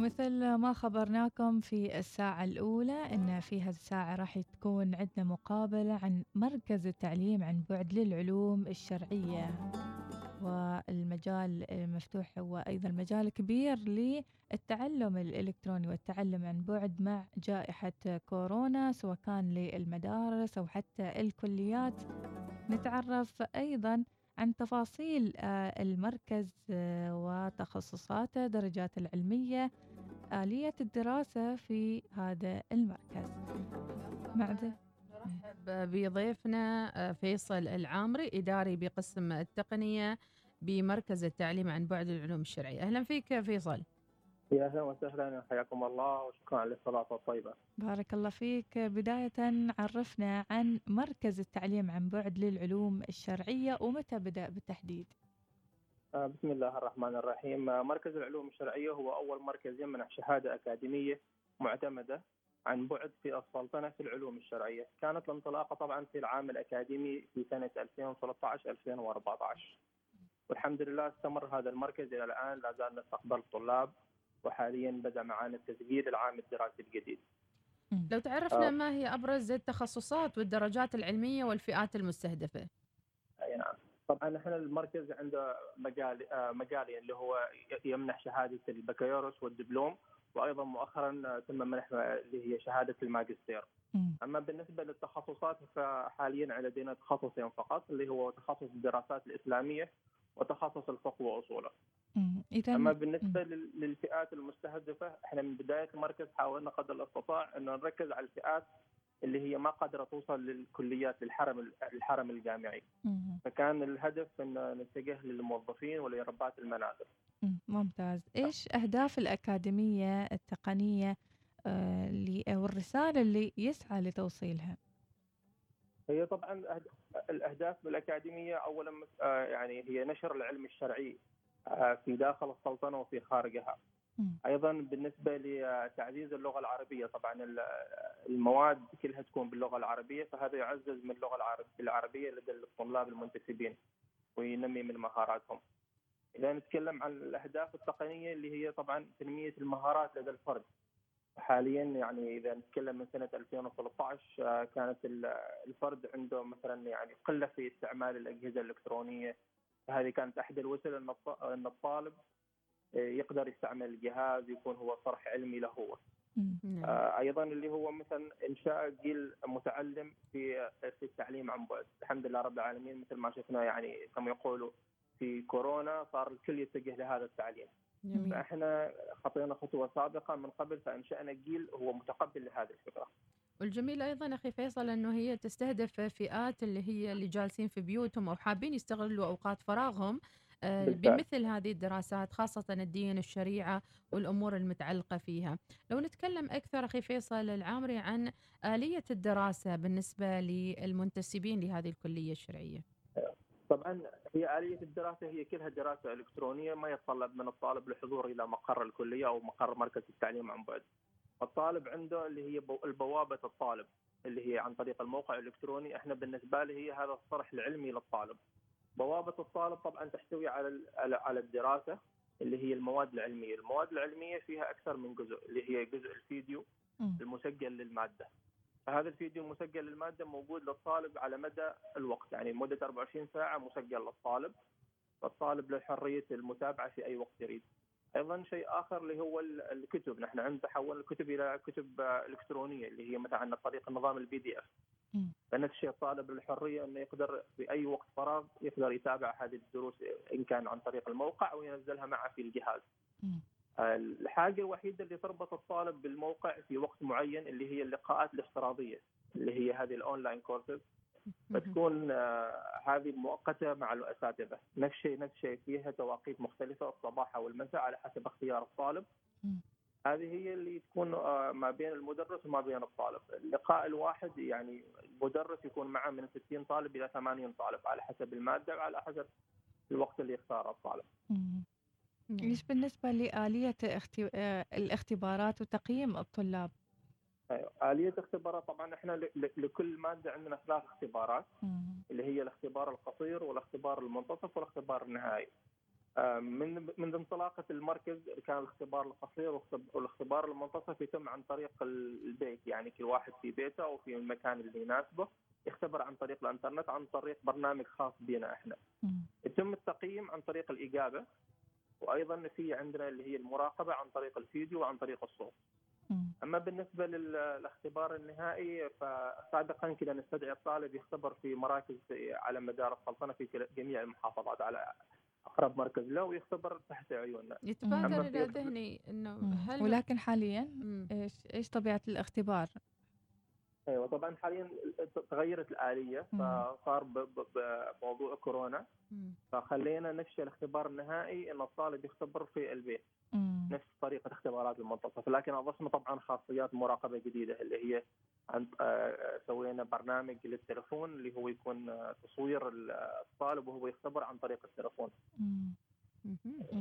ومثل ما خبرناكم في الساعة الأولى إن في هذه الساعة راح تكون عندنا مقابلة عن مركز التعليم عن بعد للعلوم الشرعية. والمجال المفتوح هو أيضا مجال كبير للتعلم الإلكتروني والتعلم عن بعد مع جائحة كورونا سواء كان للمدارس أو حتى الكليات. نتعرف أيضا عن تفاصيل آه، المركز آه، وتخصصاته درجات العلمية آلية الدراسة في هذا المركز. معذر نرحب بضيفنا آه، فيصل العامري إداري بقسم التقنية بمركز التعليم عن بعد العلوم الشرعية. أهلا فيك فيصل. يا أهلا وسهلا حياكم الله وشكرا على الاستضافه الطيبة. بارك الله فيك، بداية عرفنا عن مركز التعليم عن بعد للعلوم الشرعية ومتى بدأ بالتحديد؟ آه، بسم الله الرحمن الرحيم، آه، مركز العلوم الشرعية هو أول مركز يمنح شهادة أكاديمية معتمدة عن بعد في السلطنة في العلوم الشرعية، كانت الانطلاقة طبعا في العام الأكاديمي في سنة 2013 2014. والحمد لله استمر هذا المركز إلى الآن لا زال نستقبل الطلاب وحاليا بدأ معنا التسجيل العام الدراسي الجديد. لو تعرفنا آه. ما هي أبرز التخصصات والدرجات العلمية والفئات المستهدفة؟ أي نعم. طبعا إحنا المركز عنده مجال آه، مجالين اللي هو يمنح شهادة البكالوريوس والدبلوم وأيضا مؤخرا تم منح اللي هي شهادة الماجستير. أما بالنسبة للتخصصات فحاليا لدينا تخصصين فقط اللي هو تخصص الدراسات الإسلامية وتخصص الفقه وأصوله. إذا أما بالنسبة. للفئات المستهدفة إحنا من بداية المركز حاولنا قدر الأستطاع انه نركز على الفئات اللي هي ما قادرة توصل للكليات للحرم الحرم الجامعي. فكان الهدف إن نتجه للموظفين ولربات المنازل. ممتاز، إيش أهداف الأكاديمية التقنية آه والرساله اللي يسعى لتوصيلها؟ هي طبعا الأهداف بالأكاديمية اولا آه، يعني هي نشر العلم الشرعي آه، في داخل السلطنة وفي خارجها. أيضا بالنسبة لتعزيز اللغة العربية طبعا المواد كلها تكون باللغة العربية فهذا يعزز من اللغة العربية لدى الطلاب المنتسبين وينمي من مهاراتهم. إذا نتكلم عن الأهداف التقنية اللي هي طبعا تنمية المهارات لدى الفرد. حاليا يعني إذا نتكلم من سنة 2013 آه، كانت الفرد عنده مثلا يعني قلة في استعمال الأجهزة الإلكترونية هذه كانت احد الوسائل ان الطالب يقدر يستعمل الجهاز يكون هو صرح علمي له هو. نعم. آه، أيضا اللي هو مثلا إنشاء جيل متعلم في في التعليم عن بعد، الحمد لله رب العالمين مثل ما شفنا يعني كما يقولوا في كورونا صار الكل يتجه لهذا التعليم. جميل. فإحنا خطينا خطوة سابقة من قبل فإنشأنا جيل هو متقبل لهذه الفكرة. والجميل أيضا أخي فيصل إنه هي تستهدف فئات اللي هي اللي جالسين في بيوتهم أو حابين يستغلوا أوقات فراغهم آه، بمثل هذه الدراسات خاصة الدين الشريعة والأمور المتعلقة فيها. لو نتكلم أكثر أخي فيصل العامري عن آلية الدراسة بالنسبة للمنتسبين لهذه الكلية الشرعية. طبعا هي آلية الدراسة هي كلها دراسة إلكترونية ما يتطلب من الطالب الحضور إلى مقر الكلية أو مقر مركز التعليم عن بعد. الطالب عنده اللي هي البوابة الطالب اللي هي عن طريق الموقع الإلكتروني. إحنا بالنسبة لي هي هذا الصرح العلمي للطالب. بوابة الطالب طبعا تحتوي على على الدراسة اللي هي المواد العلمية المواد العلمية فيها أكثر من جزء اللي هي جزء الفيديو المسجل للمادة فهذا الفيديو المسجل للمادة موجود للطالب على مدى الوقت يعني مدة 24 ساعة مسجل للطالب فالطالب له حرية المتابعة في أي وقت يريد. أيضا شيء آخر اللي هو الكتب نحن عندنا تحول الكتب إلى كتب إلكترونية اللي هي مثلا عن طريق النظام ال PDF. فنفس الشيء الطالب الحريه انه يقدر في اي وقت فراغ يقدر يتابع هذه الدروس إن كان عن طريق الموقع أو ينزلها معه في الجهاز. الحاجة الوحيدة اللي تربط الطالب بالموقع في وقت معين اللي هي اللقاءات الافتراضية اللي هي هذه ال online courses فتكون آه، هذه مؤقتة مع الأساتذة. نفس الشيء نفس الشيء فيها تواقيت مختلفة الصباح أو المساء على حسب اختيار الطالب. هذه هي اللي تكون آه، ما بين المدرس وما بين الطالب اللقاء الواحد يعني المدرس يكون معه من 60 طالب إلى 80 طالب على حسب المادة وعلى حسب الوقت اللي يختاره الطالب إيش بالنسبة لآلية آه، الاختبارات وتقييم الطلاب؟ أيوة. آلية اختبارات طبعا إحنا لكل مادة عندنا ثلاث اختبارات اللي هي الاختبار القصير والاختبار المنتصف والاختبار النهائي. آه، من منذ انطلاقه المركز كان الاختبار القصير والاختبار المنتصف يتم عن طريق البيت يعني كل واحد في بيته أو في المكان اللي يناسبه يختبر عن طريق الإنترنت عن طريق برنامج خاص بنا إحنا. يتم التقييم عن طريق الإجابة وأيضا في عندنا اللي هي المراقبة عن طريق الفيديو وعن طريق الصوت. أما بالنسبة للاختبار النهائي فسابقا كنا نستدعي الطالب يختبر في مراكز على مدار السلطنة في جميع المحافظات على أقرب مركز له ويختبر تحت عيوننا يتبادر إلى ذهني إنه هل ولكن حاليا إيش إيش طبيعة الاختبار؟ أيوه طبعا حاليا تغيرت الآلية فصار بموضوع كورونا. فخلينا نفشل الاختبار النهائي إن الطالب يختبر في البيت. نفس طريقة اختبارات المنتصف لكن اضفنا طبعا خاصيات مراقبة جديدة اللي هي عن آه، سوينا برنامج للتلفون اللي هو يكون آه، تصوير الطالب وهو يختبر عن طريق التلفون.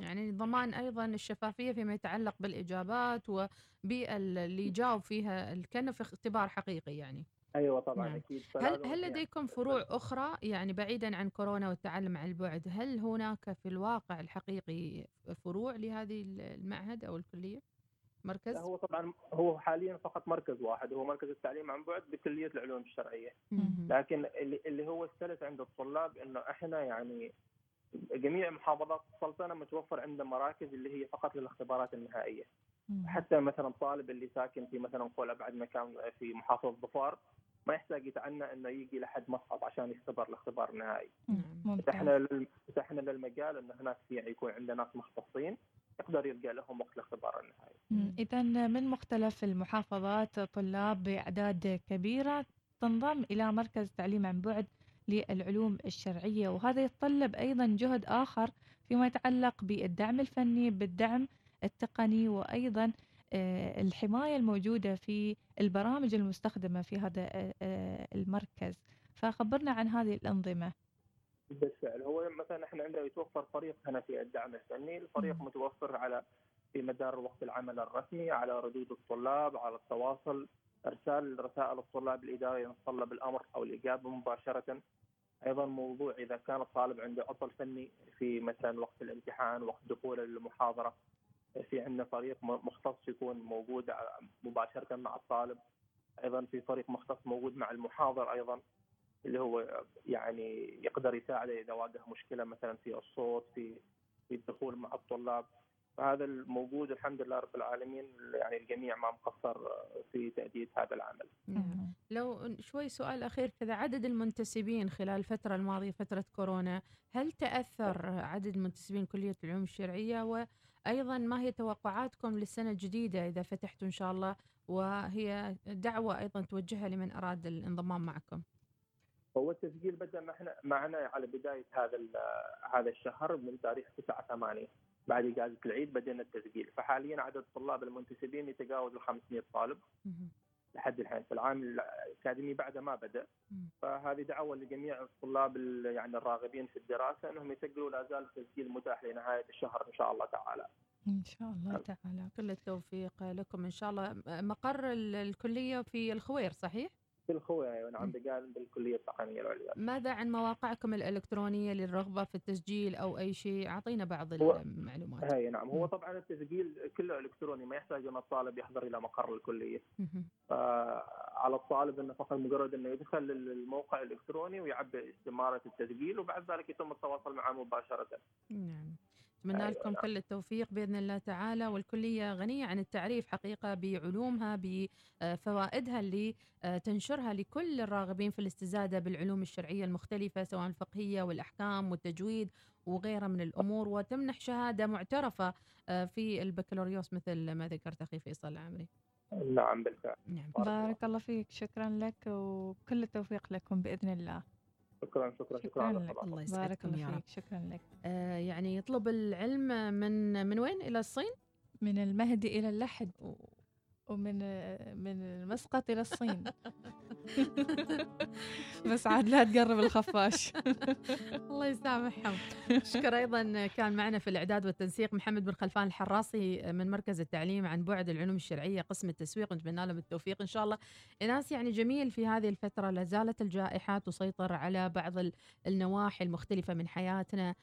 يعني ضمان أيضا الشفافية فيما يتعلق بالإجابات وبيئه اللي يجاوب فيها في اختبار حقيقي يعني. أيوه طبعا نعم. أكيد هل هل لديكم فروع أخرى؟ يعني بعيدا عن كورونا والتعلم عن البعد هل هناك في الواقع الحقيقي فروع لهذه المعهد أو الكلية؟ مركز؟ هو طبعا هو حاليا فقط مركز واحد هو مركز التعليم عن بعد بكلية العلوم الشرعية. لكن اللي, اللي هو السلس عند الطلاب إنه إحنا يعني جميع محافظات السلطنه متوفر عندنا مراكز اللي هي فقط للاختبارات النهائية. حتى مثلا طالب اللي ساكن في مثلا قول ابعد مكان في محافظه ظفار ما يحتاج يتعنى إنه يجي لحد مسقط عشان يختبر الاختبار النهائي. فتحنا فتحنا للمجال انه هناك في يعني يكون عندنا ناس مختصين يقدر يلقى لهم وقت الاختبار النهائي. اذا من مختلف المحافظات طلاب بأعداد كبيرة تنضم إلى مركز تعليم عن بعد للعلوم الشرعية وهذا يتطلب أيضا جهد آخر فيما يتعلق بالدعم الفني بالدعم التقني وأيضا الحماية الموجودة في البرامج المستخدمة في هذا آه، آه، المركز. فخبرنا عن هذه الأنظمة. بالفعل. هو مثلا إحنا عندنا يتوفر فريق هنا في الدعم الفني، الفريق م. متوفر على في مدار وقت العمل الرسمي على ردود الطلاب على التواصل. إرسال رسائل الطلاب الاداريه يتطلب الأمر أو الإجابة مباشرة. أيضا موضوع إذا كان الطالب عنده عطل فني في مثلا وقت الامتحان وقت دخوله للمحاضرة. في عندنا فريق مختص يكون موجود مباشرة مع الطالب أيضا في فريق مختص موجود مع المحاضر أيضا اللي هو يعني يقدر يساعده إذا واجه مشكلة مثلا في الصوت في في الدخول مع الطلاب فهذا الموجود الحمد لله رب العالمين يعني الجميع ما مقصر في تأدية هذا العمل نعم. لو شوي سؤال أخير كذا عدد المنتسبين خلال الفترة الماضية فترة كورونا هل تأثر عدد المنتسبين كلية العلوم الشرعية أيضا ما هي توقعاتكم للسنة الجديدة إذا فتحتوا إن شاء الله؟ وهي دعوة أيضا توجهها لمن أراد الانضمام معكم. هو التسجيل بدأ معنا معنا على بداية هذا هذا الشهر من تاريخ 9 8 بعد إجازة العيد بدأنا التسجيل. فحاليا عدد الطلاب المنتسبين يتجاوز ال 500 طالب لحد الحين. في العام الأكاديمي بعد ما بدأ. فهذه دعوة لجميع الطلاب يعني الراغبين في الدراسة إنهم يسجلوا لا زال التسجيل متاح لنهاية الشهر إن شاء الله تعالى. إن شاء الله تعالى. كل التوفيق لكم. إن شاء الله مقر الكلية في الخوير صحيح؟ في أيوه نعم بقال بالكلية التقنية العليا. ماذا عن مواقعكم الإلكترونية للرغبة في التسجيل أو أي شيء؟ أعطينا بعض المعلومات. هي نعم هو طبعا التسجيل كله إلكتروني ما يحتاج إن الطالب يحضر إلى مقر الكلية. على الطالب إنه فقط مجرد إنه يدخل الموقع الإلكتروني ويعبئ استمارة التسجيل وبعد ذلك يتم التواصل معه مباشرة. نعم. أيوة لكم كل التوفيق بإذن الله تعالى والكلية غنية عن التعريف حقيقة بعلومها بفوائدها اللي آه، تنشرها لكل الراغبين في الاستزادة بالعلوم الشرعية المختلفة سواء الفقهية والأحكام والتجويد وغيرها من الأمور. وتمنح شهادة معترفة آه، في البكالوريوس مثل ما ذكرت أخي فيصل العمري. نعم بالفعل. نعم. بارك الله فيك. شكرا لك وكل التوفيق لكم بإذن الله. شكرا شكرا شكرا, شكرا لك الله بارك الله فيك شكرا لك. آه يعني يطلب العلم من من وين؟ إلى الصين؟ من المهدي إلى اللحد. ومن من المسقط إلى الصين. بس عاد لا تقرب الخفاش. الله يسامحهم. شكر أيضا كان معنا في الإعداد والتنسيق محمد بن خلفان الحراسي من مركز التعليم عن بعد العلوم الشرعية قسم التسويق نتمنى لهم التوفيق إن شاء الله. ناس يعني جميل في هذه الفترة لا زالت الجائحة تسيطر على بعض النواحي المختلفة من حياتنا.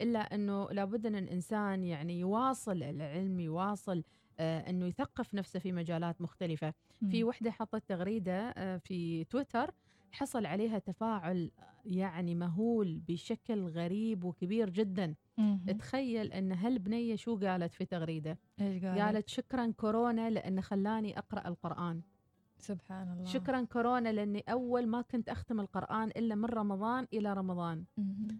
إلا أنه لابد أن الإنسان يعني يواصل العلم يواصل آه، أنه يثقف نفسه في مجالات مختلفة. في وحدة حطت تغريدة آه، في تويتر حصل عليها تفاعل يعني مهول بشكل غريب وكبير جدا. تخيل أن هالبنية شو قالت في تغريدة؟ قالت شكرا كورونا لأن خلاني أقرأ القرآن. سبحان الله. شكرا كورونا لأني أول ما كنت أختم القرآن إلا من رمضان إلى رمضان.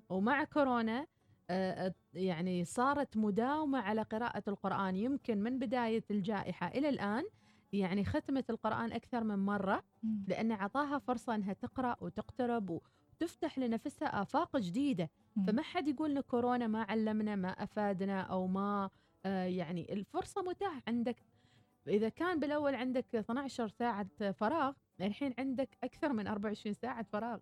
ومع كورونا آه، يعني صارت مداومة على قراءة القرآن. يمكن من بداية الجائحة إلى الآن يعني ختمت القرآن أكثر من مرة لأن عطاها فرصة أنها تقرأ وتقترب وتفتح لنفسها آفاق جديدة. فما حد يقول كورونا ما علمنا ما أفادنا أو ما آه يعني الفرصة متاحة عندك. إذا كان بالأول عندك 12 ساعة فراغ الحين عندك أكثر من 24 ساعة فراغ.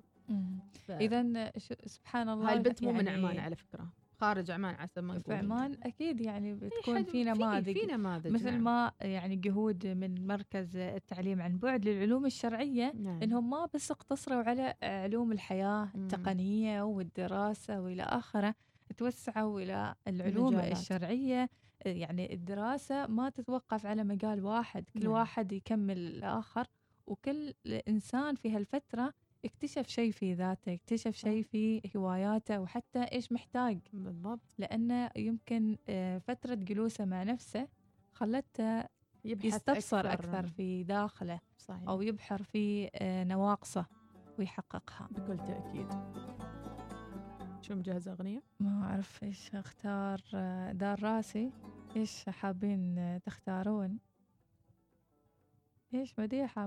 ف... إذا سبحان الله هاي البنت مو يعني من عمان على فكرة. خارج عمان عسى ما في عمان أكيد يعني بتكون في نماذج. في نماذج مثل نعم. ما يعني جهود من مركز التعليم عن بعد للعلوم الشرعية نعم. إنهم ما بس اقتصروا على علوم الحياة التقنية والدراسة وإلى آخره توسعوا إلى العلوم المجالات. الشرعية. يعني الدراسة ما تتوقف على مجال واحد كل نعم. واحد يكمل الآخر وكل إنسان في هالفترة اكتشف شيء في ذاته اكتشف شيء في هواياته وحتى إيش محتاج. بالضبط. لأنه يمكن آه، فترة جلوسه مع نفسه خلته يستبصر أكثر, أكثر في داخله صحيح. أو يبحر في آه، نواقصه ويحققها. بكل تأكيد. شو مجهزة أغنية؟ ما أعرف إيش أختار آه، دار راسي إيش حابين تختارون؟ إيش مديحة